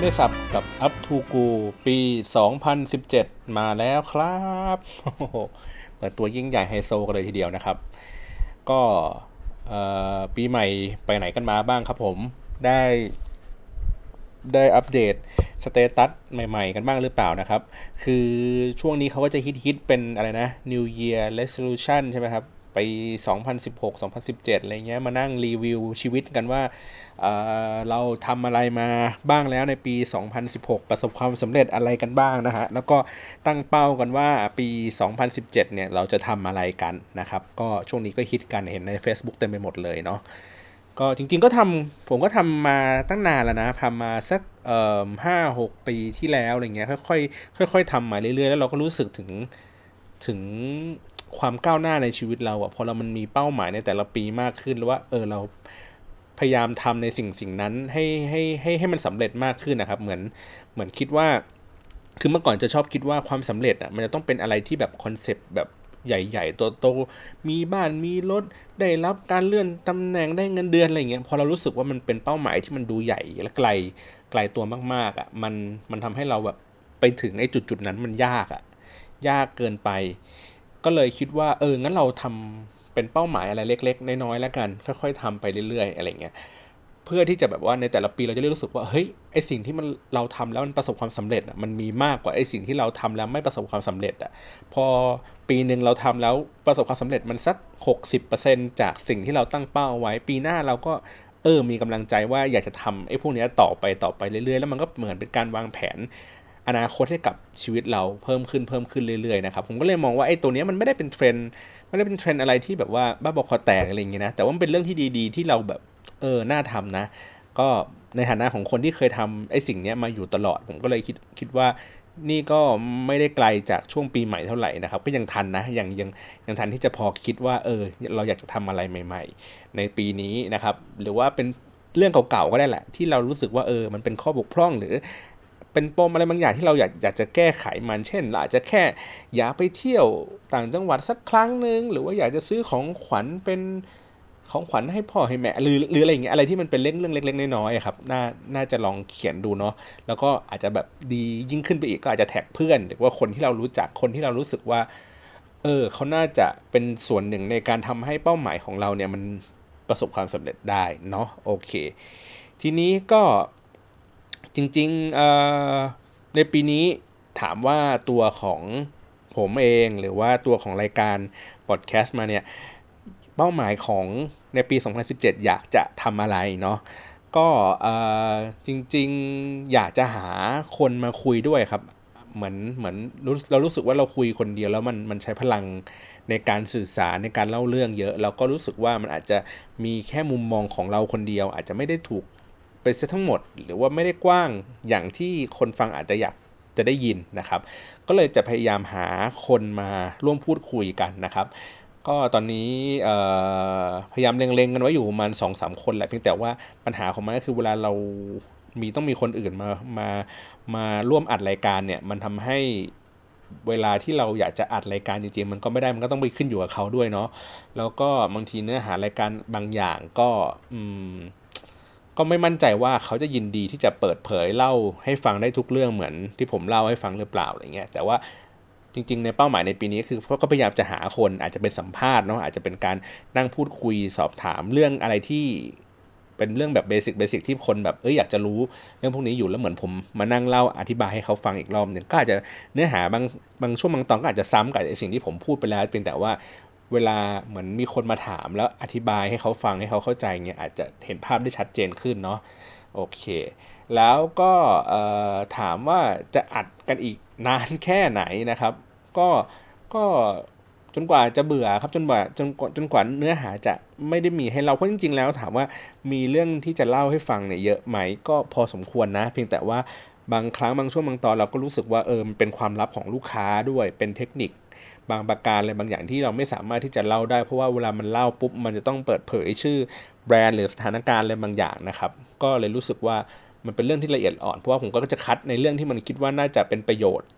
ไม่ได้สับกับ Up to Go ปี 2017 มาแล้วครับเปิดตัวยิ่งใหญ่ไฮโซกันเลยทีเดียวนะครับ ก็ปีใหม่ไปไหนกันมาบ้างครับผมได้ได้อัปเดต status ใหม่ๆ กันบ้างหรือเปล่านะครับ คือช่วงนี้เขาก็จะฮิตๆเป็นอะไรนะ New Year Resolution ใช่ไหมครับ ไป 2016 2017 อะไรเงี้ย มานั่งรีวิวชีวิตกันว่าเเราทำอะไรมาบ้างแล้วในปี 2016 ประสบความสำเร็จอะไรกันบ้างนะฮะ แล้วก็ตั้งเป้ากันว่าปี 2017 เนี่ย เราจะทำอะไรกันนะครับ ก็ช่วงนี้ก็ฮิตกันเห็นใน Facebook เต็มไปหมดเลยเนาะ ก็จริงๆก็ทำผมก็ทำมาตั้งนานแล้วนะทำมาสักเอ่อห้าหกปีที่แล้วอะไรเงี้ย ค่อยๆค่อยๆทำมาเรื่อยๆ แล้วเราก็รู้สึกถึงถึง ความก้าวหน้าในชีวิตเราอะพอเรามันมีเป้าหมายในแต่ละปีมากขึ้นแล้วว่า เออเราพยายามทำในสิ่งสิ่งนั้นให้ให้ให้ให้มันสำเร็จมากขึ้นนะครับ เหมือนเหมือนคิดว่า คือเมื่อก่อนจะชอบคิดว่าความสำเร็จอะมันจะต้องเป็นอะไรที่แบบคอนเซปต์แบบใหญ่ๆโตๆมีบ้านมีรถได้รับการเลื่อนตำแหน่งได้เงินเดือนอะไรเงี้ยพอเรารู้สึกว่ามันเป็นเป้าหมายที่มันดูใหญ่และไกลไกลตัวมากๆอะ่ะมันมันทำให้เราแบบไปถึงไอ้จุดจุดนั้นมันยากอะ่ะยากเกินไป ก็เลยคิดว่าเอองั้นเราทำเป็นเป้าหมายอะไรเล็ก ๆ น้อยๆแล้วกัน ค่อย ๆทำไปเรื่อย ๆ อะไรเงี้ยเพื่อที่จะแบบว่าในแต่ละปีเราจะได้รู้สึกว่าเฮ้ยไอสิ่งที่มันเราทำแล้วมันประสบความสำเร็จอะมันมีมากกว่าไอสิ่งที่เราทำแล้วไม่ประสบความสำเร็จอะพอปีหนึ่งเราทำแล้วประสบความสำเร็จมันสัก 60%จากสิ่งที่เราตั้งเป้าไว้ ปีหน้าเราก็เออมีกำลังใจว่าอยากจะทำไอ้พวกนี้ต่อไปต่อไปเรื่อยๆ แล้วมันก็เหมือนเป็นการวางแผน อนาคตให้กับชีวิตเราเพิ่มขึ้นเพิ่มขึ้นเรื่อยๆนะครับผมก็เลยมองว่าไอ้ตัวนี้มันไม่ได้เป็นเทรนด์ไม่ได้เป็นเทรนด์อะไรที่แบบว่าบ้าบอคอแตกอะไรอย่างเงี้ยนะแต่ว่ามันเป็นเรื่องที่ดีๆ ที่เราแบบเออน่าทำนะ ก็ในฐานะของคนที่เคยทำไอ้สิ่งนี้มาอยู่ตลอด ผมก็เลยคิดคิดว่านี่ก็ไม่ได้ไกลจากช่วงปีใหม่เท่าไหร่นะครับ ก็ยังทันนะยังยังยังทันที่จะพอคิดว่า เออ เราอยากจะทำอะไรใหม่ ๆ ในปีนี้นะครับ หรือว่าเป็นเรื่องเก่าๆก็ได้แหละ ที่เรารู้สึกว่าเออมันเป็นข้อบกพร่องหรือ เป็นปมอะไรบางอย่างที่เราอยากอยากจะแก้ไขมัน เช่นอาจจะแค่อยากไปเที่ยวต่างจังหวัดสักครั้งหนึ่งหรือว่าอยากจะซื้อของขวัญเป็นของขวัญให้พ่อให้แม่หรือหรืออะไรอย่างเงี้ยอะไรที่มันเป็นเรื่องเรื่องเล็กๆน้อยๆครับน่าน่าจะลองเขียนดูเนาะแล้วก็อาจจะแบบดียิ่งขึ้นไปอีกก็อาจจะแท็กเพื่อน หรือว่าคนที่เรารู้จักคนที่เรารู้สึกว่าเออเขาน่าจะเป็นส่วนหนึ่งในการทำให้เป้าหมายของเราเนี่ยมันประสบความสำเร็จได้เนาะโอเค ทีนี้ก็ จริงๆในปีนี้ถามว่าตัวของผมเองหรือว่าตัวของรายการพอดแคสต์มาเนี่ยเป้าหมายของในปี 2017 อยากจะทำอะไรเนาะก็จริงๆอยากจะหาคนมาคุยด้วยครับ เหมือนเหมือนเรารู้สึกว่าเราคุยคนเดียวแล้วมันมันใช้พลังในการสื่อสารในการเล่าเรื่องเยอะ เราก็รู้สึกว่ามันอาจจะมีแค่มุมมองของเราคนเดียว อาจจะไม่ได้ถูก ไปซะทั้งหมด หรือว่าไม่ได้กว้างอย่างที่คนฟังอาจจะอยากจะได้ยินนะครับ ก็เลยจะพยายามหาคนมาร่วมพูดคุยกันนะครับ ก็ตอนนี้พยายามเล็งๆกันไว้อยู่ประมาณสองสามคนแหละเพียงแต่ว่าปัญหาของมันก็คือเวลาเรามีต้องมีคนอื่นมามามาร่วมอัดรายการเนี่ยมันทำให้เวลาที่เราอยากจะอัดรายการจริงๆ มันก็ไม่ได้มันก็ต้องไปขึ้นอยู่กับเขาด้วยเนาะแล้วก็บางทีเนื้อหารายการบางอย่างก็อืม ก็ไม่มั่นใจว่าเขาจะยินดีที่จะเปิดเผยเล่าให้ฟังได้ทุกเรื่องเหมือนที่ผมเล่าให้ฟังหรือเปล่าอะไรเงี้ยแต่ว่าจริง ๆ ในเป้าหมายในปีนี้คือเขาก็พยายามจะหาคนอาจจะเป็นสัมภาษณ์เนาะอาจจะเป็นการนั่งพูดคุยสอบถามเรื่องอะไรที่เป็นเรื่องแบบเบสิกเบสิกที่คนแบบเอ้ยอยากจะรู้เรื่องพวกนี้อยู่แล้วเหมือนผมมานั่งเล่าอธิบายให้เขาฟังอีกรอบหนึ่งก็อาจจะเนื้อหาบางบางช่วงบางตอนก็อาจจะซ้ำกับสิ่งที่ผมพูดไปแล้วเพียงแต่ว่า เวลาเหมือนมีคนมาถามแล้วอธิบายให้เขาฟังให้เขาเข้าใจเงี้ยอาจจะเห็นภาพได้ชัดเจนขึ้นเนาะโอเค แล้วก็ถามว่าจะอัดกันอีกนานแค่ไหนนะครับ ก็ก็จนกว่าจะเบื่อครับจนกว่าจนจนกว่าเนื้อหาจะไม่ได้มีให้เราเพราะจริง ๆ แล้วถามว่ามีเรื่องที่จะเล่าให้ฟังเนี่ยเยอะไหมก็พอสมควรนะ เพียงแต่ว่าบางครั้งบางช่วงบางตอนเราก็รู้สึกว่าเออมันเป็นความลับของลูกค้าด้วยเป็นเทคนิค บางประการอะไรบางอย่างที่เราไม่สามารถที่จะเล่าได้ เพราะว่าเวลามันเล่าปุ๊บมันจะต้องเปิดเผยชื่อแบรนด์หรือสถานการณ์อะไรบางอย่างนะครับก็เลยรู้สึกว่ามันเป็นเรื่องที่ละเอียดอ่อนเพราะว่าผมก็จะคัดในเรื่องที่มันคิดว่าน่าจะเป็นประโยชน์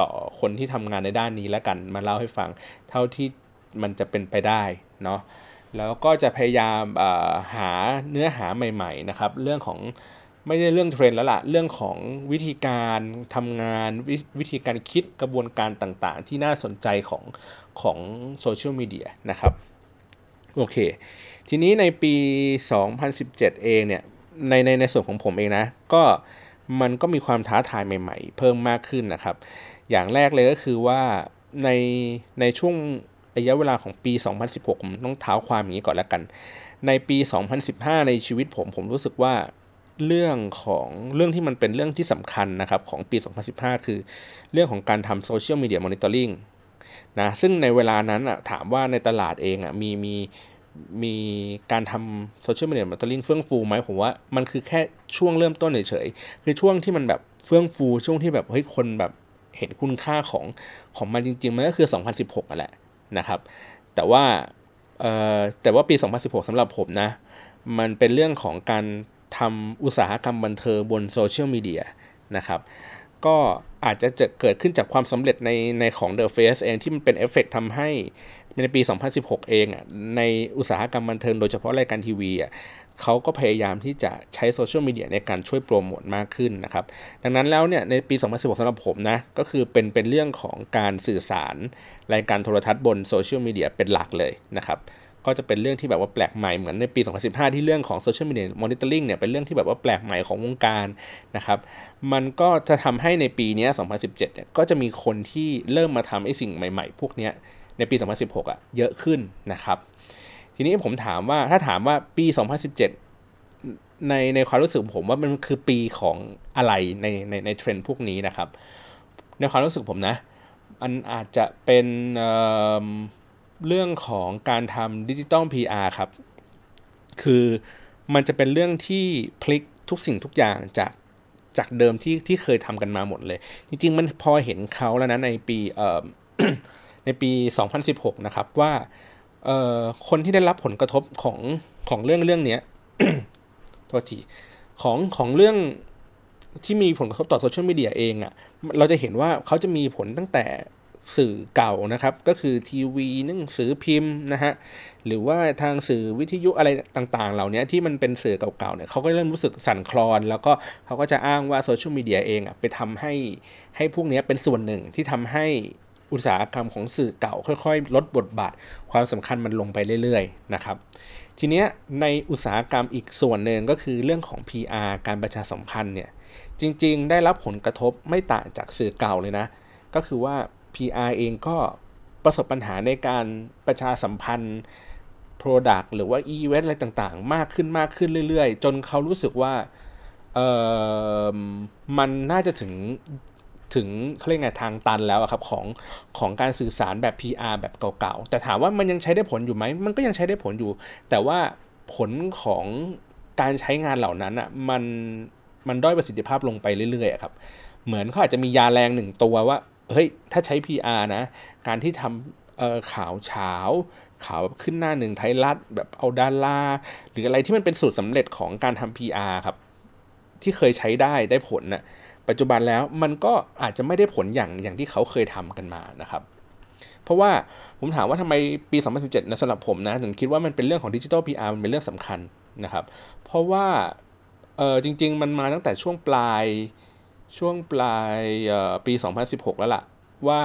ต่อคนที่ทำงานในด้านนี้แล้วกันมาเล่าให้ฟัง เท่าที่มันจะเป็นไปได้เนาะแล้วก็จะพยายามหาเนื้อหาใหม่ ๆ นะครับ เรื่องของ ไม่ใช่เรื่องเทรนแล้วล่ะ เรื่องของวิธีการทำงานววิธีการคิดกระบวนการต่างๆ ที่น่าสนใจของของโซเชียลมีเดียนะครับ โอเค ทีนี้ในปี 2017 เองเนี่ย ในในในส่วนของผมเองนะ ก็มันก็มีความท้าทายใหม่ ๆ เพิ่มมากขึ้นนะครับ อย่างแรกเลยก็คือว่าในในช่วงระยะเวลาของปี 2016 ผมต้องเท้าความอย่างนี้ก่อนแล้วกัน ในปี 2015 ในชีวิตผมผมรู้สึกว่า เรื่องของเรื่องที่มันเป็นเรื่องที่สำคัญนะครับของปี 2015 คือเรื่องของการทำ social media monitoring นะซึ่งในเวลานั้นอะถามว่าในตลาดเองอะมีมีมีการทำ social media monitoring เฟื่องฟูไหมผมว่ามันคือแค่ช่วงเริ่มต้นเฉยๆคือช่วงที่มันแบบเฟื่องฟูช่วงที่แบบเฮ้ยคนแบบเห็นคุณค่าของของมันจริงๆ มันก็คือ 2016อะแหละนะครับ แต่ว่าเอ่อแต่ว่าปี 2016สำหรับผมนะ มันเป็นเรื่องของการ ทำอุตสาหกรรมบันเทิงบนโซเชียลมีเดียนะครับก็อาจจะจะเกิดขึ้นจากความสำเร็จในในของ The Face เองที่มันเป็นเอฟเฟกทำให้ในปี 2016 เองอะในอุตสาหกรรมบันเทิงโดยเฉพาะรายการทีวีอะเขาก็พยายามที่จะใช้โซเชียลมีเดียในการช่วยโปรโมทมากขึ้นนะครับ ดังนั้นแล้วเนี่ยในปี 2016สำหรับผมนะ ก็คือเป็นเป็นเรื่องของการสื่อสารรายการโทรทัศน์บนโซเชียลมีเดียเป็นหลักเลยนะครับ ก็จะเป็นเรื่องที่แบบว่าแปลกใหม่เหมือนในปี 2015 ที่เรื่องของ social media monitoring เนี่ยเป็นเรื่องที่แบบว่าแปลกใหม่ของวงการนะครับมันก็จะทำให้ในปีนี้ 2017 เนี่ยก็จะมีคนที่เริ่มมาทำไอ้สิ่งใหม่ๆ พวกนี้ในปี 2016อะเยอะขึ้นนะครับทีนี้ผมถามว่าถ้าถามว่าปี 2017 ในในความรู้สึกผมว่ามันคือปีของอะไรในในในเทรนด์พวกนี้นะครับ ในความรู้สึกผมนะมันอาจจะเป็น เรื่องของการทำดิจิตอล PR ครับ คือมันจะเป็นเรื่องที่พลิกทุกสิ่งทุกอย่างจากจากเดิมที่ที่เคยทำกันมาหมดเลย จริง ๆ มันพอเห็นเขาแล้วนะในปีเอ่อในปี 2016 นะครับว่าเอ่อคนที่ได้รับผลกระทบของของเรื่องเรื่องนี้โทษทีของของเรื่องที่มีผลกระทบต่อโซเชียลมีเดียเองอะ่ะ เราจะเห็นว่าเขาจะมีผลตั้งแต่ สื่อเก่านะครับ ก็คือทีวีหนังสือพิมพ์นะฮะหรือว่าทางสื่อวิทยุอะไรต่างๆ เหล่านี้ที่มันเป็นสื่อเก่าๆเนี่ยเขาก็เริ่มรู้สึกสั่นคลอน แล้วก็เขาก็จะอ้างว่าโซเชียลมีเดียเองอะไปทำให้ให้พวกนี้เป็นส่วนหนึ่งที่ทำให้อุตสาหกรรมของสื่อเก่าค่อยๆ ลดบทบาท ความสำคัญมันลงไปเรื่อยๆนะครับทีเนี้ยในอุตสาหกรรมอีกส่วนหนึ่งก็คือเรื่องของ PR การประชาสัมพันธ์เนี่ยจริงๆ ได้รับผลกระทบไม่ต่างจากสื่อเก่าเลยนะ ก็คือว่า PR เองก็ประสบปัญหาในการประชาสัมพันธ์ Product หรือว่า Event อะไรต่างๆ มากขึ้นมากขึ้นเรื่อยๆ จนเขารู้สึกว่าเออมันน่าจะถึงถึงเขาเรียกไงทางตันแล้วครับของของการสื่อสารแบบ PR แบบเก่าๆ แต่ถามว่ามันยังใช้ได้ผลอยู่ไหม มันก็ยังใช้ได้ผลอยู่ แต่ว่าผลของการใช้งานเหล่านั้นอะมันมันด้อยประสิทธิภาพลงไปเรื่อยๆครับ เหมือนเขาอาจจะมียาแรงหนึ่งตัวว่า เฮ้ยถ้าใช้ PR นะ การที่ทำข่าวเช้าข่าวขึ้นหน้าหนึ่งไทยรัฐแบบเอาดาราหรืออะไรที่มันเป็นสูตรสำเร็จของการทำ PR ครับ ที่เคยใช้ได้ได้ผลนะ่ะปัจจุบันแล้วมันก็อาจจะไม่ได้ผลอย่างอย่างที่เขาเคยทำกันมานะครับ เพราะว่าผมถามว่าทำไมปี 2017นะสำหรับผมนะถึงคิดว่ามันเป็นเรื่องของดิจิทัล PR มันเป็นเรื่องสำคัญนะครับ เพราะว่าเออจริง ๆ มันมาตั้งแต่ช่วงปลาย ช่วงปลายปี 2016 แล้วล่ะ ว่า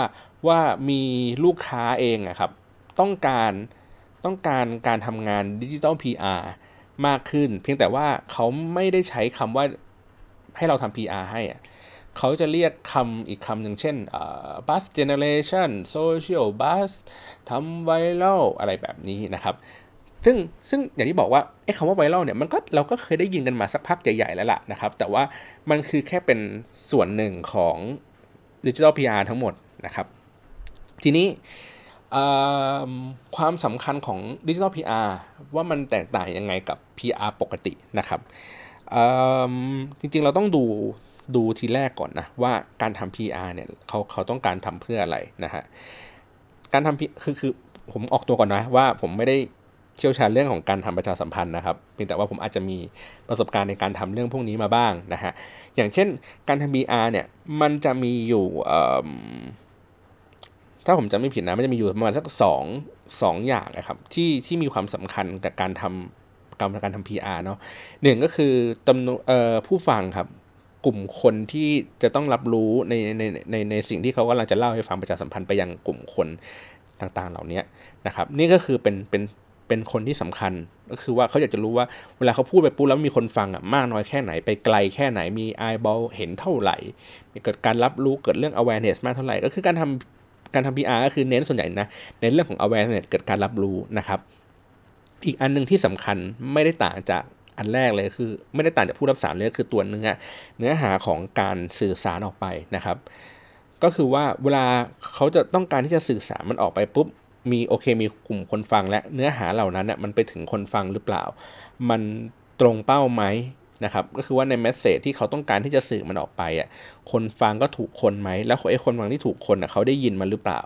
ว่ามีลูกค้าเองอะครับ ต้องการต้องการการทำงานดิจิตอล PR มากขึ้น เพียงแต่ว่าเขาไม่ได้ใช้คำว่าให้เราทำ PR ให้อะเขาจะเรียกคำอีกคำหนึ่งเช่น buzz generation social buzz ทำไวรัลอะไรแบบนี้นะครับ ซึ่งซึ่งอย่างที่บอกว่าไอ้คำว่าไวรัลเนี่ยมันก็เราก็เคยได้ยินกันมาสักพักใหญ่ๆแล้วล่ะนะครับ แต่ว่ามันคือแค่เป็นส่วนหนึ่งของดิจิทัลพีอาร์ทั้งหมดนะครับ ทีนี้ความสำคัญของดิจิทัล PR ว่ามันแตกต่างยังไงกับ PR ปกตินะครับจริงๆเราต้องดูดูทีแรกก่อนนะว่าการทำ PR เนี่ยเขาเขาต้องการทำเพื่ออะไรนะฮะการทำคือคือผมออกตัวก่อนนะว่าผมไม่ได้ เชี่ยวชาญเรื่องของการทำประชาสัมพันธ์นะครับเพียงแต่ว่าผมอาจจะมีประสบการณ์ในการทำเรื่องพวกนี้มาบ้างนะฮะอย่างเช่นการทำ BR เนี่ยมันจะมีอยู่ถ้าผมจำไม่ผิดนะมันจะมีอยู่ประมาณสักสองสองอย่างนะครับที่ที่มีความสำคัญกับการทำกรรการทำ PR เนาะหนึ่งก็คือจำนวนผู้ฟังครับกลุ่มคนที่จะต้องรับรู้ในในในในสิ่งที่เขากำลังจะเล่าให้ฟังประชาสัมพันธ์ไปยังกลุ่มคนต่างๆ เหล่านี้นะครับ นี่ก็คือเป็นเป็น เป็นคนที่สำคัญ ก็คือว่าเขาอยากจะรู้ว่าเวลาเขาพูดไปปุ๊บแล้วมีคนฟังอะมากน้อยแค่ไหนไปไกลแค่ไหนมีไอบอลเห็นเท่าไหร่มีเกิดการรับรู้เกิดเรื่อง awareness มากเท่าไหร่ ก็คือการทำการทำ PR ก็คือเน้นส่วนใหญ่นะในเรื่องของ awareness เกิดการรับรู้นะครับ อีกอันนึงที่สำคัญไม่ได้ต่างจากอันแรกเลยคือไม่ได้ต่างจากผู้รับสารเลยคือตัวเนื้อเนื้อหาของการสื่อสารออกไปนะครับ ก็คือว่าเวลาเขาจะต้องการที่จะสื่อสารมันออกไปปุ๊บ มีโอเคมีกลุ่มคนฟังและเนื้อหาเหล่านั้นน่ยมันไปถึงคนฟังหรือเปล่า มันตรงเป้าไหมนะครับก็คือว่าในแมสเซจที่เขาต้องการที่จะสื่อมันออกไปอะคนฟังก็ถูกคนไหมแล้วไอ้คนฟังที่ถูกคนอะเขาได้ยินมันหรือเปล่า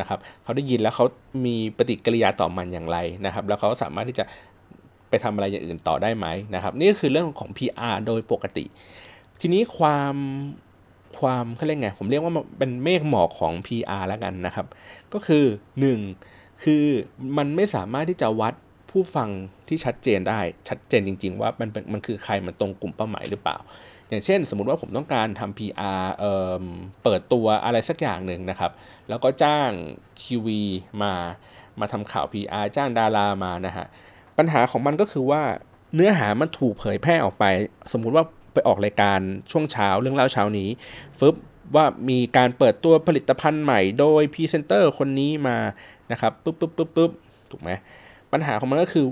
นะครับเขาได้ยินแล้วเขามีปฏิกิริยาต่อมันอย่างไรนะครับ แล้วเขาสามารถที่จะไปทำอะไรอย่างอื่นต่อได้ไหมนะครับ นี่ก็คือเรื่องของ PR โดยปกติ ทีนี้ความ ความเขาเรียกไงผมเรียกว่าเป็นเมฆหมอกของ PR แล้วกันนะครับ ก็คือ 1. คือมันไม่สามารถที่จะวัดผู้ฟังที่ชัดเจนได้ ชัดเจนจริง ๆ ว่ามันมันคือใครมันตรงกลุ่มเป้าหมายหรือเปล่า อย่างเช่น สมมุติว่าผมต้องการทำ PR เอ่อเปิดตัวอะไรสักอย่างหนึ่งนะครับ แล้วก็จ้างทีวีมามาทำข่าว PR จ้างดารามานะฮะปัญหาของมันก็คือว่าเนื้อหามันถูกเผยแพร่ออกไป สมมุติว่า ไปออกรายการช่วงเช้าเรื่องเล่าเช้านี้ฟึบว่ามีการเปิดตัวผลิตภัณฑ์ใหม่โดยพรีเซนเตอร์คนนี้มานะครับปุ๊บปุ๊บปุ๊บปุ๊บถูกไหมปัญหาของมันก็คือ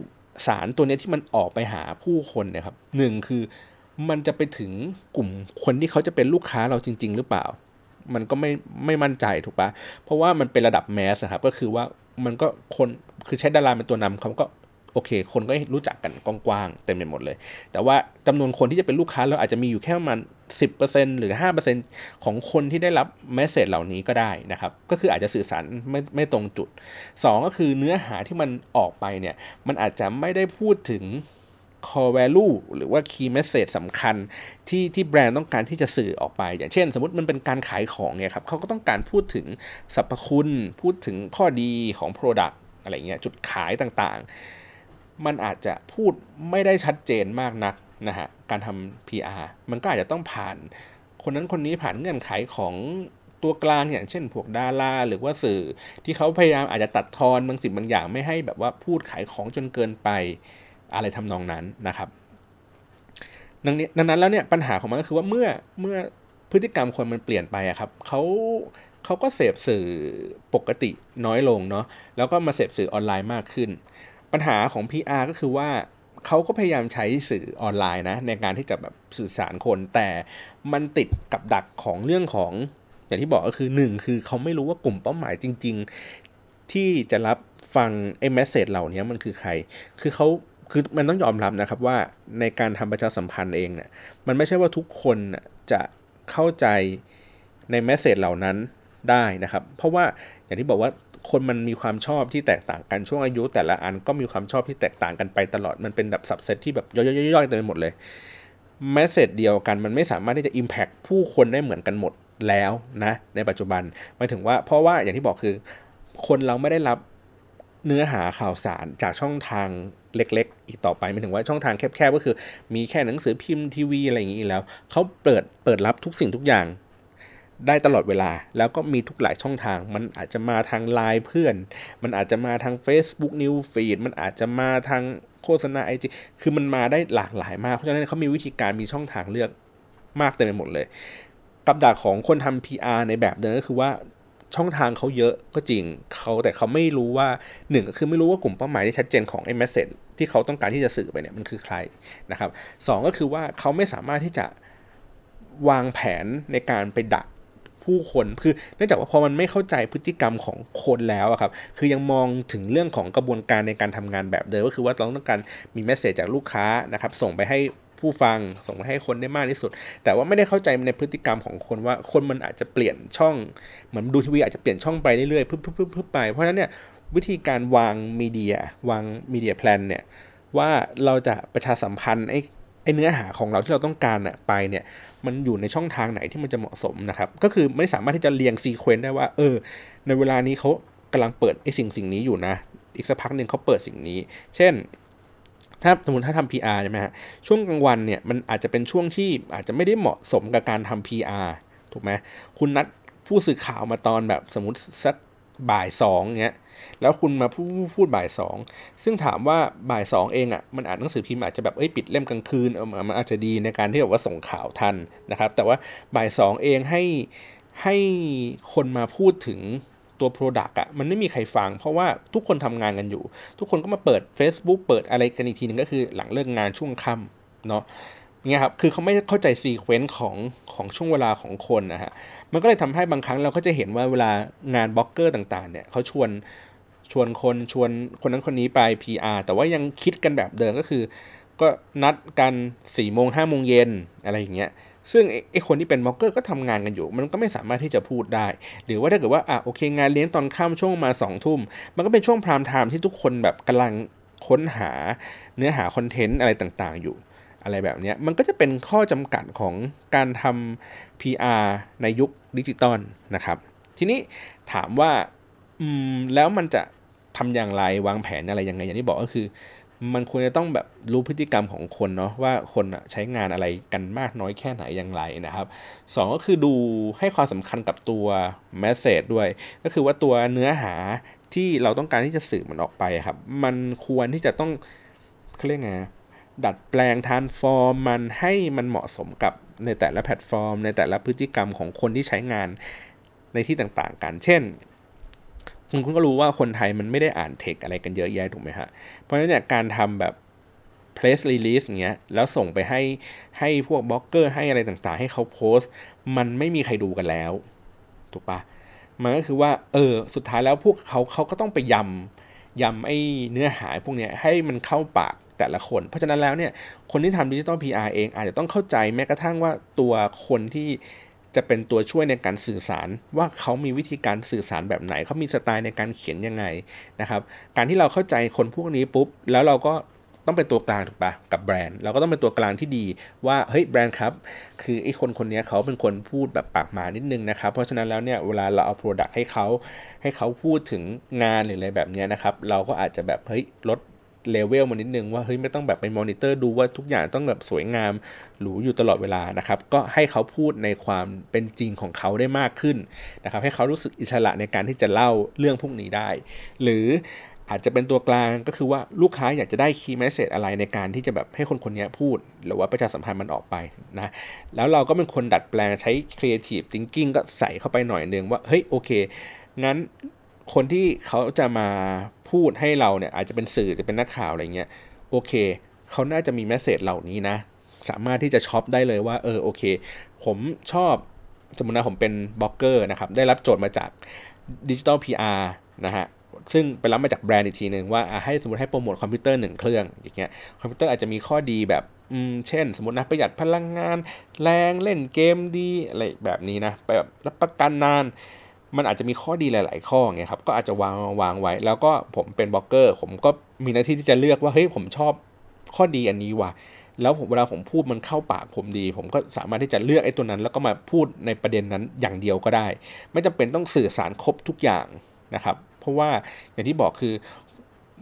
สารตัวนี้ที่มันออกไปหาผู้คนนะครับหนึ่งคือมันจะไปถึงกลุ่มคนที่เขาจะเป็นลูกค้าเราจริง ๆ หรือเปล่า มันก็ไม่ไม่มั่นใจถูกปะเพราะว่ามันเป็นระดับแมสครับก็คือว่ามันก็คนคือใช้ดาราเป็นตัวนำเขาก็ โอเค คนก็รู้จักกันกว้างๆเต็มไปหมดเลย แต่ว่าจำนวนคนที่จะเป็นลูกค้าเราอาจจะมีอยู่แค่ประมาณ10%หรือ 5%ของคนที่ได้รับเมสเซจเหล่านี้ก็ได้นะครับ ก็คืออาจจะสื่อสารไม่ไม่ตรงจุด 2 ก็คือเนื้อหาที่มันออกไปเนี่ย มันอาจจะไม่ได้พูดถึง core value หรือว่า key message สำคัญที่ที่แบรนด์ต้องการที่จะสื่อออกไป อย่างเช่น สมมติมันเป็นการขายของเนี่ยครับเขาก็ต้องการพูดถึงสรรพคุณ พูดถึงข้อดีของ product อะไรเงี้ยจุดขายต่างๆ มันอาจจะพูดไม่ได้ชัดเจนมากนักนะฮะการทำ PR มันก็อาจจะต้องผ่าน คนนั้นคนนี้ผ่านเงื่อนไขของตัวกลางอย่างเช่น พวกดาราหรือว่าสื่อ ที่เขาพยายามอาจจะตัดทอนบางสิ่งบางอย่างไม่ให้แบบว่าพูดขายของจนเกินไปอะไรทำนองนั้นนะครับดังนี้ดังนั้นแล้วเนี่ยปัญหาของมันก็คือว่าเมื่อเมื่อพฤติกรรมคนมันเปลี่ยนไปอะครับเขาเขาก็เสพสื่อปกติน้อยลงเนาะแล้วก็มาเสพสื่อออนไลน์มากขึ้น ปัญหาของ PR ก็คือว่าเขาก็พยายามใช้สื่อออนไลน์นะ ในการที่จะแบบสื่อสารคน แต่มันติดกับดักของเรื่องของอย่างที่บอกก็คือหนึ่งคือเขาไม่รู้ว่ากลุ่มเป้าหมายจริง ๆ ที่จะรับฟังไอ้แมสเซจเหล่านี้มันคือใคร คือเขาคือมันต้องยอมรับนะครับว่าในการทำประชาสัมพันธ์เองเนี่ยมันไม่ใช่ว่าทุกคนจะเข้าใจในแมสเซจเหล่านั้นได้นะครับ เพราะว่าอย่างที่บอกว่า คนมันมีความชอบที่แตกต่างกันช่วงอายุ แต่ละอันก็มีความชอบที่แตกต่างกันไปตลอดมันเป็นแบบสับเซตที่แบบย่อยๆๆเต็มไปหมดเลยแมสเซจเดียวกันมันไม่สามารถที่จะ Impact ผู้คนได้เหมือนกันหมดแล้วนะในปัจจุบันหมายถึงว่าเพราะว่าอย่างที่บอกคือ คนเราไม่ได้รับเนื้อหาข่าวสารจากช่องทางเล็กๆ อีกต่อไปหมายถึงว่าช่องทางแคบๆก็คือ มีแค่หนังสือพิมพ์ทีวีอะไรอย่างนี้แล้วเขาเปิดเปิดรับทุกสิ่งทุกอย่าง ได้ตลอดเวลา แล้วก็มีทุกหลายช่องทาง มันอาจจะมาทางไลน์เพื่อน มันอาจจะมาทาง Facebook New Feed มันอาจจะมาทางโฆษณาไอจีคือมันมาได้หลากหลายมาก เพราะฉะนั้นเขามีวิธีการมีช่องทางเลือกมากเต็มไปหมดเลย กับดักของคนทำ PR ในแบบเดิมก็คือว่าช่องทางเขาเยอะก็จริงเขาแต่เขาไม่รู้ว่าหนึ่งก็คือไม่รู้ว่ากลุ่มเป้าหมายที่ชัดเจนของไอ้แมสเซจที่เขาต้องการที่จะสื่อไปเนี่ยมันคือใครนะครับสก็คือว่าเขาไม่สามารถที่จะวางแผนในการไปดัก ผู้คนคือเนื่องจากว่าพอมันไม่เข้าใจพฤติกรรมของคนแล้วครับคือยังมองถึงเรื่องของกระบวนการในการทำงานแบบเดิมก็คือว่าเราต้องการมีเมสเซจจากลูกค้านะครับส่งไปให้ผู้ฟังส่งไปให้คนได้มากที่สุด แต่ว่าไม่ได้เข้าใจในพฤติกรรมของคนว่าคนมันอาจจะเปลี่ยนช่อง เหมือนดูทีวีอาจจะเปลี่ยนช่องไปเรื่อยๆพึ่ๆพึ่ไป เพราะฉะนั้นเนี่ยวิธีการวาง media วาง media plan เนี่ยว่าเราจะประชาสัมพันธ์ไอ้ไอเนื้อหาของเราที่เราต้องการอะไปเนี่ย มันอยู่ในช่องทางไหนที่มันจะเหมาะสมนะครับ ก็คือไม่สามารถที่จะเรียง sequence ได้ว่า เออ ในเวลานี้เขากำลังเปิดไอ้สิ่งสิ่งนี้อยู่นะ อีกสักพักหนึ่งเขาเปิดสิ่งนี้ เช่น ถ้าสมมติถ้าทำ PR ใช่ไหมฮะ ช่วงกลางวันเนี่ยมันอาจจะเป็นช่วงที่อาจจะไม่ได้เหมาะสมกับการทำ PR ถูกไหมคุณนัดผู้สื่อข่าวมาตอนแบบสมมติสัก บ่ายสองเงี้ยแล้วคุณมาพูดพูดบ่ายสองซึ่งถามว่าบ่ายสองเองอะ่ะมันอ่านหนังสือพิมพ์อาจจะแบบเอ้ยปิดเล่มกลางคืนมันอาจจะดีในการที่แบบว่าส่งข่าวทันนะครับ แต่ว่าบ่ายสองเองให้ให้คนมาพูดถึงตัว Product อะมันไม่มีใครฟัง เพราะว่าทุกคนทำงานกันอยู่ ทุกคนก็มาเปิด Facebook เปิดอะไรกันอีกทีนึงก็คือหลังเลิกงานช่วงค่ำเนาะ เนี่ยครับ คือเขาไม่เข้าใจ sequence ของของช่วงเวลาของคนนะฮะ มันก็เลยทำให้บางครั้งเราก็จะเห็นว่าเวลางานบล็อกเกอร์ต่างๆ เนี่ยเขาชวนชวนคนชวนคนนั้นคนนี้ไป PR แต่ว่ายังคิดกันแบบเดิมก็คือ ก็นัดกัน4ี่โมงห้าโมงเย็นอะไรอย่างเงี้ย ซึ่งไอ้คนที่เป็นบล็อกเกอร์ก็ทำงานกันอยู่ มันก็ไม่สามารถที่จะพูดได้ หรือว่าถ้าเกิดว่าอะโอเค งานเลี้ยงตอนค่ำช่วงมาสองทุ่ม มันก็เป็นช่วง prime time ที่ทุกคนแบบกำลังค้นหาเนื้อหา content อะไรต่างๆอยู่ อะไรแบบนี้มันก็จะเป็นข้อจำกัดของการทำ PR ในยุคดิจิตอลนะครับ ทีนี้ถามว่าอืมแล้วมันจะทำอย่างไรวางแผนอะไรยังไงอย่างที่บอกก็คือ มันควรจะต้องแบบรู้พฤติกรรมของคนเนาะว่าคนใช้งานอะไรกันมากน้อยแค่ไหนอย่างไรนะครับสองก็คือดูให้ความสำคัญกับตัวแมสเซจด้วย ก็คือว่าตัวเนื้อหาที่เราต้องการที่จะสื่อมันออกไปครับ มันควรที่จะต้องเขาเรียกไง ดัดแปลงทานฟอร์มมันให้มันเหมาะสมกับในแต่ละแพลตฟอร์ม ในแต่ละพฤติกรรมของคนที่ใช้งานในที่ต่างๆกัน เช่น คุณคุณก็รู้ว่าคนไทยมันไม่ได้อ่านเทคอะไรกันเยอะแยะถูกไหมฮะ เพราะฉะนั้นเนี่ยการทำแบบ press release เงี้ย แล้วส่งไปให้ให้พวกบล็อกเกอร์ให้อะไรต่างๆ ให้เขาโพสต์ มันไม่มีใครดูกันแล้ว ถูกปะมันก็คือว่า เออ สุดท้ายแล้วพวกเขาเขาก็ต้องไปยำยำไอ้เนื้อหาพวกเนี้ยให้มันเข้าปาก แต่ละคน เพราะฉะนั้นแล้วเนี่ยคนที่ทำดิจิตอล PR เองอาจจะต้องเข้าใจแม้กระทั่งว่าตัวคนที่จะเป็นตัวช่วยในการสื่อสารว่าเขามีวิธีการสื่อสารแบบไหน เขามีสไตล์ในการเขียนยังไงนะครับ การที่เราเข้าใจคนพวกนี้ปุ๊บ แล้วเราก็ต้องเป็นตัวกลางถูกปะกับแบรนด์ เราก็ต้องเป็นตัวกลางที่ดีว่าเฮ้ยแบรนด์ครับ คือไอ้คนคนนี้เขาเป็นคนพูดแบบปากหมานิดนึงนะครับ เพราะฉะนั้นแล้วเนี่ยเวลาเราเอา product ให้เขาให้เขาพูดถึงงานหรืออะไรแบบนี้นะครับ เราก็อาจจะแบบเฮ้ยลด เลเวลมานิดนึงว่าเฮ้ยไม่ต้องแบบไปมอนิเตอร์ดูว่าทุกอย่างต้องแบบสวยงามหรูอยู่ตลอดเวลานะครับ ก็ให้เขาพูดในความเป็นจริงของเขาได้มากขึ้นนะครับ ให้เขารู้สึกอิสระในการที่จะเล่าเรื่องพวกนี้ได้ หรืออาจจะเป็นตัวกลางก็คือว่าลูกค้าอยากจะได้ key message อะไรในการที่จะแบบให้คนคนนี้พูด หรือว่าประชาสัมพันธ์มันออกไปนะแล้วเราก็เป็นคนดัดแปลงใช้ Creative Thinking ก็ใส่เข้าไปหน่อยนึงว่าเฮ้ยโอเค งั้น คนที่เขาจะมาพูดให้เราเนี่ยอาจจะเป็นสื่อจะเป็นนักข่าวอะไรเงี้ยโอเคเขาน่าจะมี message เหล่านี้นะ สามารถที่จะช็อปได้เลยว่าเออโอเค ผมชอบสมมตินะผมเป็นบล็อกเกอร์นะครับได้รับโจทย์มาจากดิจิตอล PR นะฮะซึ่งไปรับมาจากแบรนด์อีกทีหนึ่งว่าให้สมมติให้โปรโมทคอมพิวเตอร์หนึ่งเครื่องอย่างเงี้ยคอมพิวเตอร์อาจจะมีข้อดีแบบอืมเช่น สมมตินะประหยัดพลังงาน แรงเล่นเกมดีอะไรแบบนี้นะแบบรับประกันนาน มันอาจจะมีข้อดีหลาย ๆ ข้อไงครับก็อาจจะวางวางไว้ แล้วก็ผมเป็นบล็อกเกอร์ ผมก็มีหน้าที่ที่จะเลือกว่าเฮ้ยผมชอบข้อดีอันนี้ว่ะแล้วผมเวลาผมพูดมันเข้าปากผมดี ผมก็สามารถที่จะเลือกไอ้ตัวนั้น แล้วก็มาพูดในประเด็นนั้นอย่างเดียวก็ได้ ไม่จำเป็นต้องสื่อสารครบทุกอย่างนะครับ เพราะว่าอย่างที่บอกคือ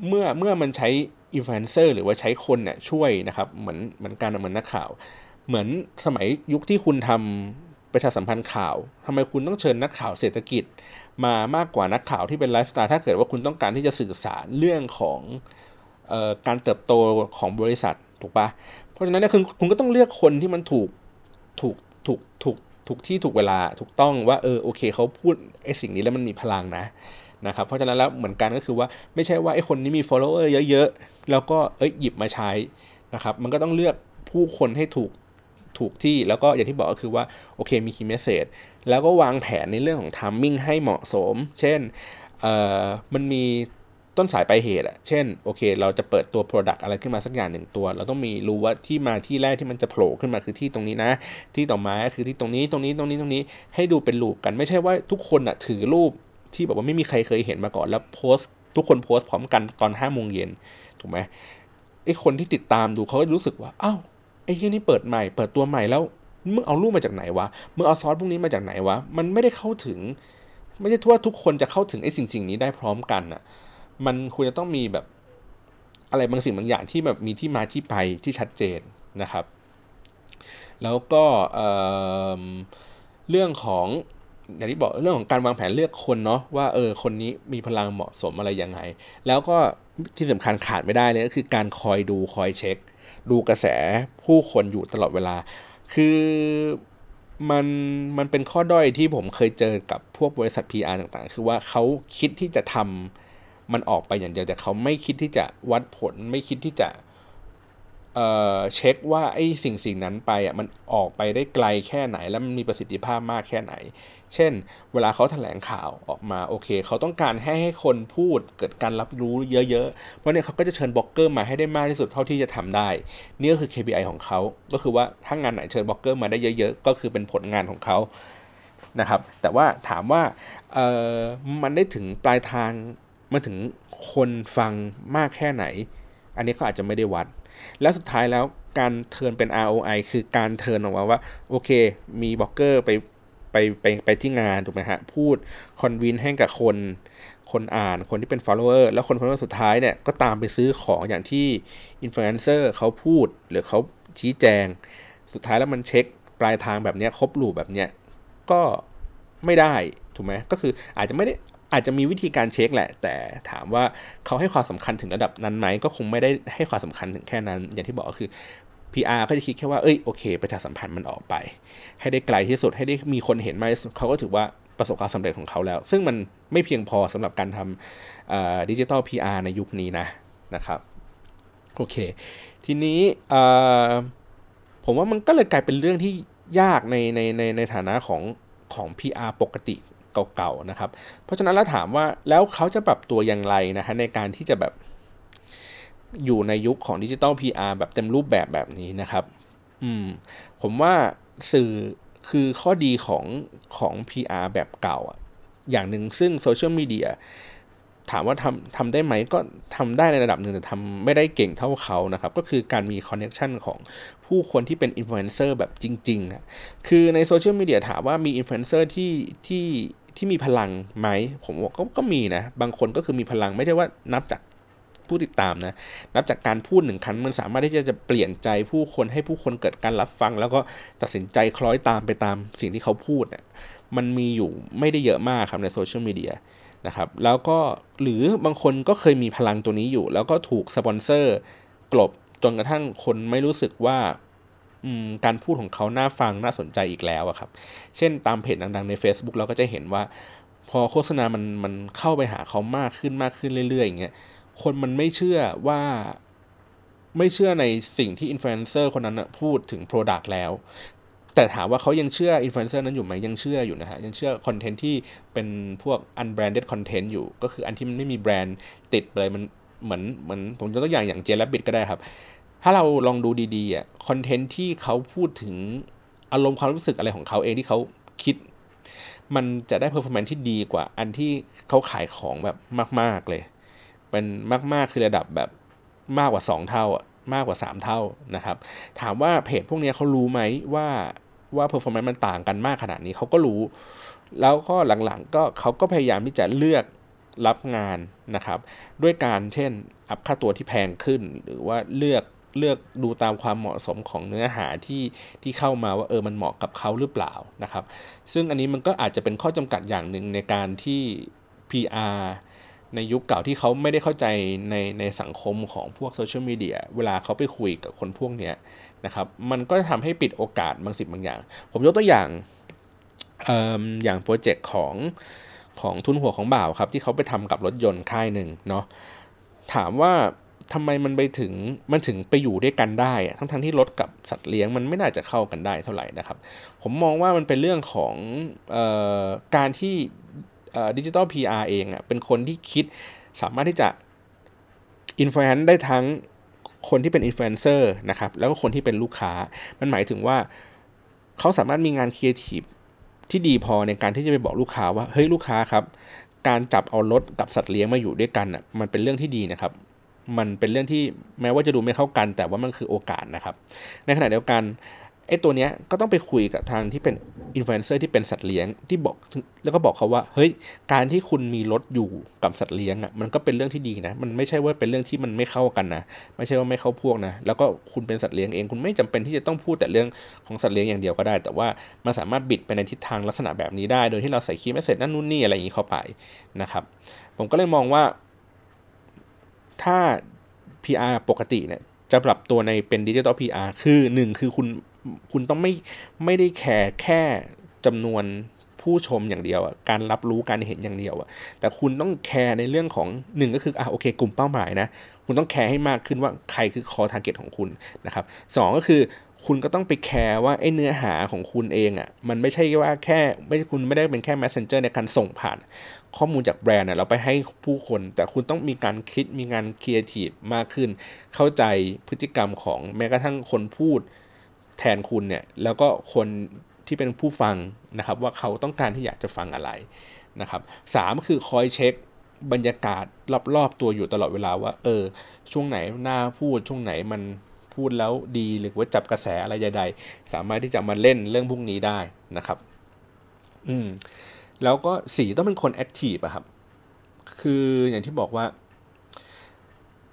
เมื่อเมื่อมันใช้อินฟลูเอนเซอร์หรือว่าใช้คนเนี่ยช่วยนะครับเหมือนเหมือนการเหมือนนักข่าว เหมือนสมัยยุคที่คุณทำ ประชาสัมพันธ์ข่าวทำไมคุณต้องเชิญนักข่าวเศรษฐกิจ มามากกว่านักข่าวที่เป็นไลฟ์สไตล์ถ้าเกิดว่าคุณต้องการที่จะสื่อสารเรื่องของออการเติบโตของบริษัทถูกปะเพราะฉะนั้นเนี่ยคุณคุณก็ต้องเลือกคนที่มันถูกถูกถูกถูกถูกที่ถูกเวลาถูกต้องว่าเออโอเคเขาพูดไอ้สิ่งนี้แล้วมันมีพลังนะนะครับเพราะฉะนั้นแล้วเหมือนกันก็คือว่าไม่ใช่ว่าไอ้คนนี้มี follower เยอะๆ แล้วก็เอ้ยหยิบมาใช้นะครับมันก็ต้องเลือกผู้คนให้ถูก ถูกที่แล้วก็อย่างที่บอกก็คือว่าโอเคมี key message แล้วก็วางแผนในเรื่องของ timing ให้เหมาะสม เช่นเอ่อมันมีต้นสายปลายเหตุอะเช่นโอเค เราจะเปิดตัว Product อะไรขึ้นมาสักอย่างหนึ่งตัว เราต้องมีรู้ว่าที่มาที่แรกที่มันจะโผล่ขึ้นมาคือที่ตรงนี้นะ ที่ต่อมาคือที่ตรงนี้ตรงนี้ตรงนี้ตรงนี้ให้ดูเป็นรูปกันไม่ใช่ว่าทุกคนอะถือรูปที่แบบว่าไม่มีใครเคยเห็นมาก่อนแล้วโพสทุกคนโพสพร้อมกันตอนห้าโมงเย็นถูกไหมไอคนที่ติดตามดูเขาก็รู้สึกว่าอ้าว ไอ้ที่นี่เปิดใหม่ เปิดตัวใหม่แล้วมึงเอารูปมาจากไหนวะมึงเอาซอสพวกนี้มาจากไหนวะ มันไม่ได้เข้าถึง ไม่ใช่ทั่วทุกคนจะเข้าถึงไอ้สิ่งสิ่งนี้ได้พร้อมกันอะ่ะมันควรจะต้องมีแบบอะไรบางสิ่งบางอย่างที่แบบมีที่มาที่ไปที่ชัดเจนนะครับ แล้วก็เรื่องของอย่างที่บอกเรื่องของการวางแผนเลือกคนเนาะว่าเออคนนี้มีพลังเหมาะสมอะไรยังไง แล้วก็ที่สำคัญขาดไม่ได้เลยก็คือการคอยดูคอยเช็ค ดูกระแสผู้คนอยู่ตลอดเวลา คือมันมันเป็นข้อด้อยที่ผมเคยเจอกับพวกบริษัท PR ต่างๆ คือว่าเขาคิดที่จะทำมันออกไปอย่างเดียวแต่เขาไม่คิดที่จะวัดผล ไม่คิดที่จะ เเช็คว่าไอ้สิ่งสิ่งนั้นไปอะมันออกไปได้ไกลแค่ไหน แล้วมันมีประสิทธิภาพมากแค่ไหน เช่น เวลาเขาแถลงข่าวออกมาโอเค เขาต้องการให้ให้คนพูดเกิดการรับรู้เยอะๆ เพราะเนี่ยเขาก็จะเชิญบล็อกเกอร์มาให้ได้มากที่สุดเท่าที่จะทำได้ นี่ก็คือ KPI ของเขา ก็คือว่าถ้างานไหนเชิญบล็อกเกอร์มาได้เยอะ ๆ ก็คือเป็นผลงานของเขานะครับ แต่ว่าถามว่ามันได้ถึงปลายทางมาถึงคนฟังมากแค่ไหน อันนี้เขาอาจจะไม่ได้วัด แล้วสุดท้ายแล้วการเทิร์นเป็น ROI คือการ turn ออกมาว่า โอเค มีบล็อกเกอร์ไปไปไปไปที่งานถูกไหมฮะ พูดคอนวินให้กับคนคนอ่านคนที่เป็น follower แล้วคน follower สุดท้ายเนี่ย ก็ตามไปซื้อของอย่างที่อินฟลูเอนเซอร์เขาพูดหรือเขาชี้แจง สุดท้ายแล้วมันเช็คปลายทางแบบนี้ครบลูปแบบเนี้ยก็ไม่ได้ถูกไหมก็คืออาจจะไม่ได้ อาจจะมีวิธีการเช็คแหละ แต่ถามว่าเขาให้ความสำคัญถึงระดับนั้นไหมก็คงไม่ได้ให้ความสำคัญถึงแค่นั้น อย่างที่บอกก็คือ PR เขาจะคิดแค่ว่า เอ้ย โอเค ประชาสัมพันธ์มันออกไป ให้ได้ไกลที่สุด ให้ได้มีคนเห็นมากที่สุด เขาก็ถือว่าประสบความสำเร็จของเขาแล้ว ซึ่งมันไม่เพียงพอสำหรับการทำดิจิทัล PR ในยุคนี้นะ นะครับ โอเค ทีนี้ผมว่ามันก็เลยกลายเป็นเรื่องที่ยากในในในในฐานะของของ PR ปกติ เก่าๆนะครับ เพราะฉะนั้นแล้วถามว่าแล้วเขาจะปรับตัวอย่างไรนะฮะในการที่จะแบบอยู่ในยุคของดิจิตอล PR แบบเต็มรูปแบบแบบนี้นะครับ อืม ผมว่าสื่อคือข้อดีของของ PR แบบเก่าอะอย่างหนึ่งซึ่งโซเชียลมีเดียถามว่าทำทำได้ไหมก็ทำได้ในระดับหนึ่งแต่ทำไม่ได้เก่งเท่าเขานะครับ ก็คือการมี connection ของผู้คนที่เป็นอินฟลูเอนเซอร์แบบจริงๆ คือในโซเชียลมีเดียถามว่ามีอินฟลูเอนเซอร์ที่ที่ ที่มีพลังไหมผมว่าก็ก็มีนะ บางคนก็คือมีพลังไม่ใช่ว่านับจากผู้ติดตามนะ นับจากการพูดหนึ่งครั้งมันสามารถที่จะจะเปลี่ยนใจผู้คนให้ผู้คนเกิดการรับฟัง แล้วก็ตัดสินใจคล้อยตามไปตามสิ่งที่เขาพูดเนี่ยมันมีอยู่ไม่ได้เยอะมากครับในโซเชียลมีเดียนะครับแล้วก็หรือบางคนก็เคยมีพลังตัวนี้อยู่ แล้วก็ถูกสปอนเซอร์กลบจนกระทั่งคนไม่รู้สึกว่า การพูดของเขาน่าฟังน่าสนใจอีกแล้วอะครับ เช่นตามเพจดังๆใน Facebook เราก็จะเห็นว่า พอโฆษณามันมันเข้าไปหาเขามากขึ้นมากขึ้นเรื่อยๆอย่างเงี้ยคนมันไม่เชื่อว่าไม่เชื่อในสิ่งที่อินฟลูเอนเซอร์คนนั้นพูดถึง Product แล้วแต่ถามว่าเขายังเชื่ออินฟลูเอนเซอร์นั้นอยู่ไหมยังเชื่ออยู่นะฮะ ยังเชื่อคอนเทนต์ที่เป็นพวก unbranded content อยู่ ก็คืออันที่มันไม่มีแบรนด์ติดเลยมันเหมือนเหมือนผมจะตัวอย่างอย่างเจลบิดก็ได้ครับ ถ้าเราลองดูดีๆอะคอนเทนต์ที่เขาพูดถึงอารมณ์ความรู้สึกอะไรของเขาเองที่เขาคิด มันจะได้ performance ที่ดีกว่า อันที่เขาขายของแบบมาก ๆเลย เป็นมาก ๆ คือระดับแบบมากกว่า 2 เท่าอะมากกว่า 3 เท่านะครับ ถามว่าเพจพวกนี้เขารู้ไหมว่าว่า performance มันต่างกันมากขนาดนี้เขาก็รู้ แล้วก็หลังๆก็เขาก็พยายามที่จะเลือกรับงานนะครับ ด้วยการเช่น up ค่าตัวที่แพงขึ้น หรือว่าเลือก เลือกดูตามความเหมาะสมของเนื้อหาที่ที่เข้ามาว่าเออมันเหมาะกับเขาหรือเปล่านะครับ ซึ่งอันนี้มันก็อาจจะเป็นข้อจำกัดอย่างหนึ่งในการที่ PR ในยุคเก่าที่เขาไม่ได้เข้าใจในในสังคมของพวกโซเชียลมีเดียเวลาเขาไปคุยกับคนพวกนี้นะครับมันก็ทำให้ปิดโอกาสบางสิ่งบางอย่าง ผมยกตัวอย่างออย่างโปรเจกต์ของของทูนหัวของบ่าวครับที่เขาไปทำกับรถยนต์ค่ายหนึ่งเนาะถามว่า ทำไมมันไปถึงมันถึงไปอยู่ด้วยกันได้ ทั้งทั้งที่รถกับสัตว์เลี้ยงมันไม่น่าจะเข้ากันได้เท่าไหร่นะครับ ผมมองว่ามันเป็นเรื่องของออการที่ digital PR เองอะเป็นคนที่คิดสามารถที่จะ influence ได้ทั้งคนที่เป็นอินฟลูเอนเซอร์นะครับแล้วก็คนที่เป็นลูกค้า มันหมายถึงว่าเขาสามารถมีงานครีเอทีฟที่ดีพอในการที่จะไปบอกลูกค้าว่าเฮ้ยลูกค้าครับการจับเอารถกับสัตว์เลี้ยงมาอยู่ด้วยกันอะมันเป็นเรื่องที่ดีนะครับ มันเป็นเรื่องที่แม้ว่าจะดูไม่เข้ากัน แต่ว่ามันคือโอกาสนะครับ ในขณะเดียวกันไอ้ตัวเนี้ยก็ต้องไปคุยกับทางที่เป็นอินฟลูเอนเซอร์ที่เป็นสัตว์เลี้ยงที่บอกแล้วก็บอกเขาว่าเฮ้ยการที่คุณมีรถอยู่กับสัตว์เลี้ยงอะมันก็เป็นเรื่องที่ดีนะ มันไม่ใช่ว่าเป็นเรื่องที่มันไม่เข้ากันนะ ไม่ใช่ว่าไม่เข้าพวกนะ แล้วก็คุณเป็นสัตว์เลี้ยงเองคุณไม่จำเป็นที่จะต้องพูดแต่เรื่องของสัตว์เลี้ยงอย่างเดียวก็ได้ แต่ว่ามันสามารถบิดไปในทิศทางลักษณะแบบนี้ได้ โดยที่เราใส่ key message นั่นนู่นนี่อะไรอย่างนี้เข้าไปนะครับผมก็เลยมองว่า ถ้า PR ปกติเนี่ยจะปรับตัวในเป็นดิจิทัล PR คือหนึ่งคือคุณคุณต้องไม่ไม่ได้แคร์แค่จำนวนผู้ชมอย่างเดียวการรับรู้การเห็นอย่างเดียวอะแต่คุณต้องแคร์ในเรื่องของหนึ่งก็คืออะโอเค กลุ่มเป้าหมายนะ คุณต้องแคร์ให้มากขึ้นว่าใครคือ core target ของคุณนะครับสองก็คือ คุณก็ต้องไปแคร์ว่าไอ้เนื้อหาของคุณเองอะ่ะมันไม่ใช่ว่าแค่ไม่คุณไม่ได้เป็นแค่ messenger ในการส่งผ่าน ข้อมูลจากแบรนด์เราไปให้ผู้คน แต่คุณต้องมีการคิดมีงานครีเอทีฟมากขึ้น เข้าใจพฤติกรรมของแม้กระทั่งคนพูดแทนคุณเนี่ยแล้วก็คนที่เป็นผู้ฟังนะครับว่าเขาต้องการที่อยากจะฟังอะไรนะครับสามคือคอยเช็คบรรยากาศรอบๆตัวอยู่ตลอดเวลาว่าเออช่วงไหนน่าพูดช่วงไหนมัน พูดแล้วดีหรือว่าจับกระแสอะไรใดๆสามารถที่จะมาเล่นเรื่องพวกนี้ได้นะครับ อืมแล้วก็สี่ต้องเป็นคนแอคทีฟอะครับ คืออย่างที่บอกว่า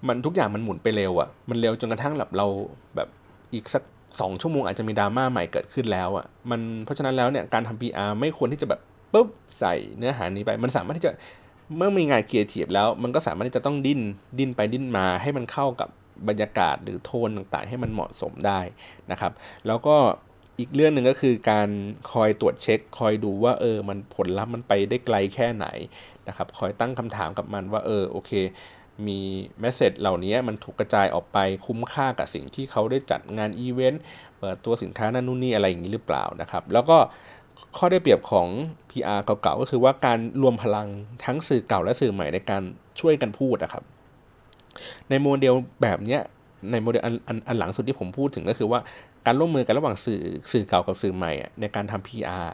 มันทุกอย่างมันหมุนไปเร็วอะมันเร็วจนกระทั่งแบบเราแบบอีกสักสองชั่วโมงอาจจะมีดราม่าใหม่เกิดขึ้นแล้วอะ่ะ มันเพราะฉะนั้นแล้วเนี่ยการทำ PR ไม่ควรที่จะแบบปุ๊บใส่เนื้อหานี้ไป มันสามารถที่จะเมื่อมีงานครีเอทีฟแล้ว มันก็สามารถที่จะต้องดิ้นดิ้นไปดิ้นมาให้มันเข้ากับ บรรยากาศหรือโทนต่างๆ ให้มันเหมาะสมได้นะครับ แล้วก็อีกเรื่องหนึ่งก็คือการคอยตรวจเช็ค คอยดูว่าเออมันผลลัพธ์มันไปได้ไกลแค่ไหนนะครับ คอยตั้งคำถามกับมันว่าเออโอเค มี message เหล่านี้มันถูกกระจายออกไปคุ้มค่ากับสิ่งที่เขาได้จัดงานอีเวนต์เปิดตัวสินค้านั่นนู่นนี่อะไรอย่างนี้หรือเปล่านะครับ แล้วก็ข้อได้เปรียบของ PR เก่าๆก็คือว่าการรวมพลังทั้งสื่อเก่าและสื่อใหม่ในการช่วยกันพูดนะครับ ในโมเดลแบบนี้ในโมเดลอันอันอันหลังสุดที่ผมพูดถึงก็คือว่าการร่วมมือกันระหว่างสื่อสื่อเก่ากับสื่อใหม่ในการทำ PR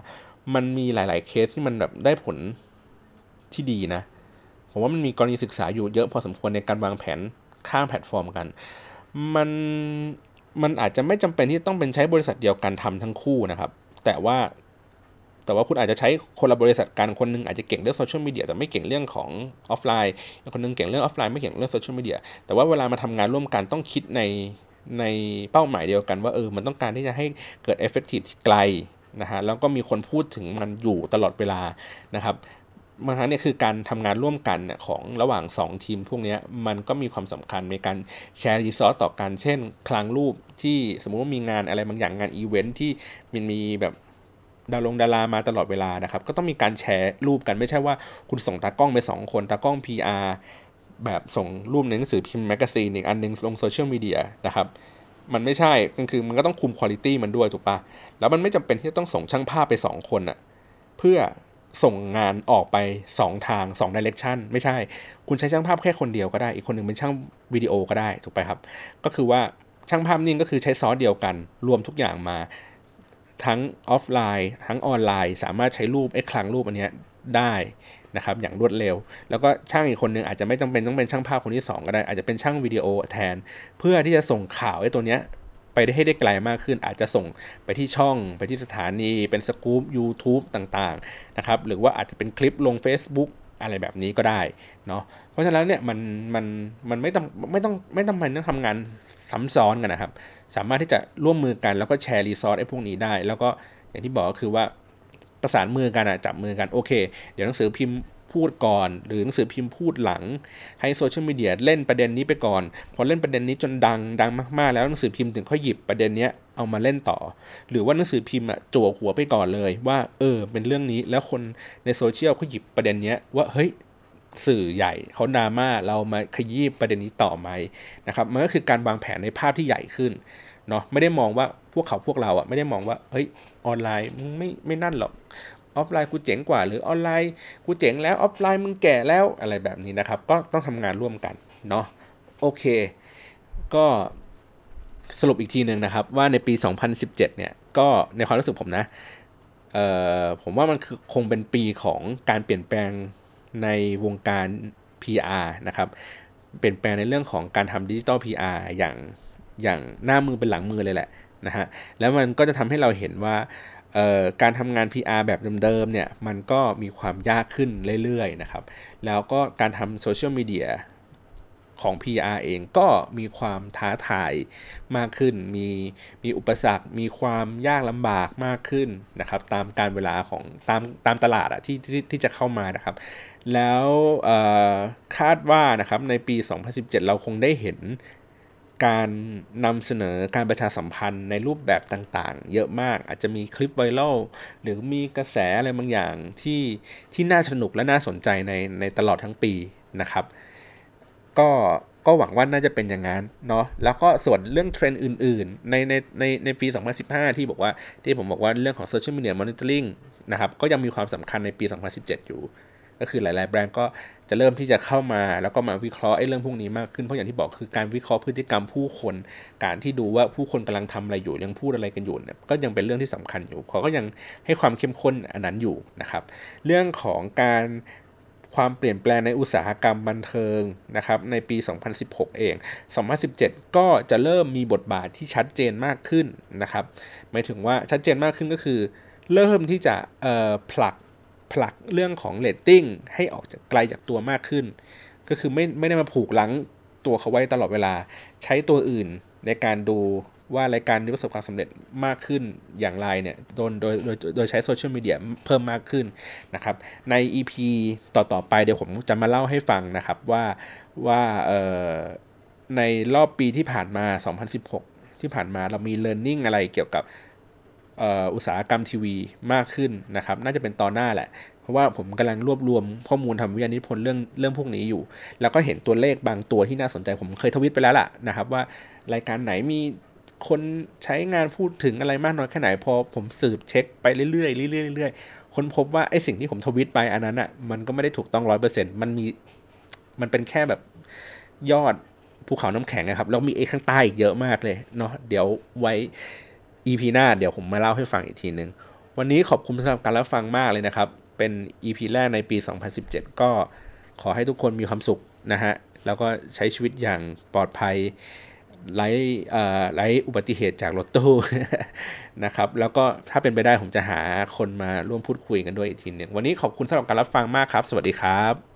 มันมีหลาย ๆ เคสที่มันแบบได้ผลที่ดีนะ ผมว่ามันมีกรณีศึกษาอยู่เยอะพอสมควรในการวางแผนข้างแพลตฟอร์มกัน มันมันอาจจะไม่จำเป็นที่ต้องเป็นใช้บริษัทเดียวกันทำทั้งคู่นะครับ แต่ว่า แต่ว่าคุณอาจจะใช้คนละบริษัทกันคนนึงอาจจะเก่งเรื่องโซเชียลมีเดียแต่ไม่เก่งเรื่องของออฟไลน์คนนึงเก่งเรื่องออฟไลน์ไม่เก่งเรื่องโซเชียลมีเดียแต่ว่าเวลามาทำงานร่วมกันต้องคิดในในเป้าหมายเดียวกันว่าเออมันต้องการที่จะให้เกิด effective ที่ไกลนะฮะแล้วก็มีคนพูดถึงมันอยู่ตลอดเวลานะครับบางครั้งเนี่ยคือการทำงานร่วมกันเนี่ยของระหว่าง 2 ทีมพวกนี้มันก็มีความสำคัญในการแชร์ resource ต่อกัน เช่น คลังรูปที่สมมุติว่ามีงานอะไรบางอย่างงานอีเวนท์ที่มันมีแบบ ดาวลงดารามาตลอดเวลานะครับ ก็ต้องมีการแชร์รูปกันไม่ใช่ว่าคุณส่งตากล้องไป 2 คนตากล้อง PR แบบส่งรูปในหนังสือพิมพ์ magazine อีกอันนึงลงโซเชียลมีเดียนะครับมันไม่ใช่ก็คือมันก็ต้องคุมคุณภาพมันด้วยถูกปะแล้วมันไม่จำเป็นที่จะต้องส่งช่างภาพไป 2 คนอะเพื่อส่งงานออกไป 2 ทาง2 direction ไม่ใช่ คุณใช้ช่างภาพแค่คนเดียวก็ได้ อีกคนหนึ่งเป็นช่างวิดีโอก็ได้ถูกไปครับ ก็คือว่าช่างภาพนี่ก็คือใช้ซอสเดียวกัน รวมทุกอย่างมา ทั้งออฟไลน์ ทั้งออนไลน์ สามารถใช้รูปไอ้คลังรูปอันนี้ได้นะครับอย่างรวดเร็ว แล้วก็ช่างอีกคนนึงอาจจะไม่จำเป็นต้องเป็นช่างภาพคนที่ 2 ก็ได้ อาจจะเป็นช่างวิดีโอแทน เพื่อที่จะส่งข่าวไอ้ตัวเนี้ยไปได้ให้ได้ไกลมากขึ้น อาจจะส่งไปที่ช่อง ไปที่สถานี เป็นสกู๊ป YouTube ต่างๆนะครับหรือว่าอาจจะเป็นคลิปลง Facebook อะไรแบบนี้ก็ได้เนาะเพราะฉะนั้นเนี่ยมันมันมันไม่ต้องไม่ต้องไม่ต้องมันต้องทำงานซ้ำซ้อนกันนะครับ สามารถที่จะร่วมมือกันแล้วก็แชร์รีซอสไอ้พวกนี้ได้ แล้วก็อย่างที่บอกก็คือว่าประสานมือกันอะจับมือกันโอเค เดี๋ยวหนังสือพิมพ์ พูดก่อน หรือหนังสือพิมพ์พูดหลัง ให้โซเชียลมีเดียเล่นประเด็นนี้ไปก่อน พอเล่นประเด็นนี้จนดังดังมากๆ แล้วหนังสือพิมพ์ถึงค่อยหยิบประเด็นนี้เอามาเล่นต่อ หรือว่าหนังสือพิมพ์อะจั่วหัวไปก่อนเลย ว่าเออเป็นเรื่องนี้แล้วคนในโซเชียลเขาหยิบประเด็นนี้ว่าเฮ้ยสื่อใหญ่เขาดราม่าเรามาขยี้ประเด็นนี้ต่อไหมนะครับมันก็คือการวางแผนในภาพที่ใหญ่ขึ้นเนาะไม่ได้มองว่าพวกเขาพวกเราอะไม่ได้มองว่าเฮ้ยออนไลน์ไม่ไม่นั่นหรอก ออฟไลน์กูเจ๋งกว่า หรือออนไลน์กูเจ๋งแล้วออฟไลน์มึงแก่แล้วอะไรแบบนี้นะครับ ก็ต้องทำงานร่วมกันเนาะโอเค ก็สรุปอีกทีหนึ่งนะครับ ว่าในปี 2017 เนี่ยก็ในความรู้สึกผมนะเอ่อผมว่ามันคือคงเป็นปีของการเปลี่ยนแปลงในวงการ PR นะครับ เปลี่ยนแปลงในเรื่องของการทำดิจิตอล PR อย่างอย่างหน้ามือเป็นหลังมือเลยแหละนะฮะแล้วมันก็จะทำให้เราเห็นว่า การทำงาน PR แบบเดิมๆเนี่ยมันก็มีความยากขึ้นเรื่อยๆนะครับ แล้วก็การทำโซเชียลมีเดียของ PR เองก็มีความท้าทายมากขึ้น มีมีอุปสรรค มีความยากลำบากมากขึ้นนะครับ ตามการเวลาของตามตามตลาดอะที่ที่ที่จะเข้ามานะครับ แล้วคาดว่านะครับในปี 2017 เราคงได้เห็น การนำเสนอการประชาสัมพันธ์ในรูปแบบต่างๆ เยอะมากอาจจะมีคลิปไวรัลหรือมีกระแสอะไรบางอย่างที่ที่น่าสนุกและน่าสนใจในในตลอดทั้งปีนะครับ ก็ก็หวังว่าน่าจะเป็นอย่างนั้นเนาะแล้วก็ส่วนเรื่องเทรนด์อื่นๆ ในในในในปี 2015 ที่บอกว่าที่ผมบอกว่าเรื่องของ Social Media Monitoring นะครับก็ยังมีความสำคัญในปี 2017 อยู่ ก็คือหลาย ๆ แบรนด์ก็จะเริ่มที่จะเข้ามาแล้วก็มาวิเคราะห์ไอ้เรื่องพวกนี้มากขึ้นเพราะอย่างที่บอกคือการวิเคราะห์พฤติกรรมผู้คน การที่ดูว่าผู้คนกำลังทำอะไรอยู่ยังพูดอะไรกันอยู่เนี่ยก็ยังเป็นเรื่องที่สำคัญอยู่เขาก็ยังให้ความเข้มข้นอันนั้นอยู่นะครับ เรื่องของการความเปลี่ยนแปลงในอุตสาหกรรมบันเทิงนะครับในปี 2016 เอง 2017 ก็จะเริ่มมีบทบาทที่ชัดเจนมากขึ้นนะครับหมายถึงว่าชัดเจนมากขึ้นก็คือ เริ่มที่จะผลัก ผลักเรื่องของเรตติ้งให้ออกจากไกลจากตัวมากขึ้น ก็คือไม่ไม่ได้มาผูกลังตัวเขาไว้ตลอดเวลา ใช้ตัวอื่นในการดูว่ารายการนี้ประสบความสำเร็จมากขึ้นอย่างไรเนี่ยโดยโดยโดยโดยใช้โซเชียลมีเดียเพิ่มมากขึ้นนะครับ ใน EP ต่อ ๆ ไปเดี๋ยวผมจะมาเล่าให้ฟังนะครับว่าว่าในรอบปีที่ผ่านมา 2016 ที่ผ่านมาเรามี learning อะไรเกี่ยวกับ อุตสาหกรรมทีวีมากขึ้นนะครับ น่าจะเป็นตอนหน้าแหละ เพราะว่าผมกำลังรวบรวมข้อมูลทำวิทยานิพนธ์เรื่องเรื่องพวกนี้อยู่ แล้วก็เห็นตัวเลขบางตัวที่น่าสนใจผมเคยทวิตไปแล้วล่ะนะครับ ว่ารายการไหนมีคนใช้งานพูดถึงอะไรมากน้อยแค่ไหนพอผมสืบเช็คไปเรื่อยๆเรื่อยๆเรื่อยๆค้นพบว่าไอ้สิ่งที่ผมทวิตไปอันนั้นอะ่ะมันก็ไม่ได้ถูกต้องร้อยเปอร์เซ็นต์มันมีมันเป็นแค่แบบยอดภูเขาน้ำแข็งนะครับแล้วมีไอ้ข้างใต้อีกเยอะมากเลยเนาะเดี๋ยวไว้ EP หน้าเดี๋ยวผมมาเล่าให้ฟังอีกทีหนึ่งวันนี้ขอบคุณสำหรับการรับฟังมากเลยนะครับ เป็น EP แรกในปี 2017 ก็ขอให้ทุกคนมีความสุขนะฮะ แล้วก็ใช้ชีวิตอย่างปลอดภัยไร้ไร้อุบัติเหตุจากรถตู้นะครับ แล้วก็ถ้าเป็นไปได้ผมจะหาคนมาร่วมพูดคุยกันด้วยอีกทีหนึ่งวันนี้ขอบคุณสำหรับการรับฟังมากครับ สวัสดีครับ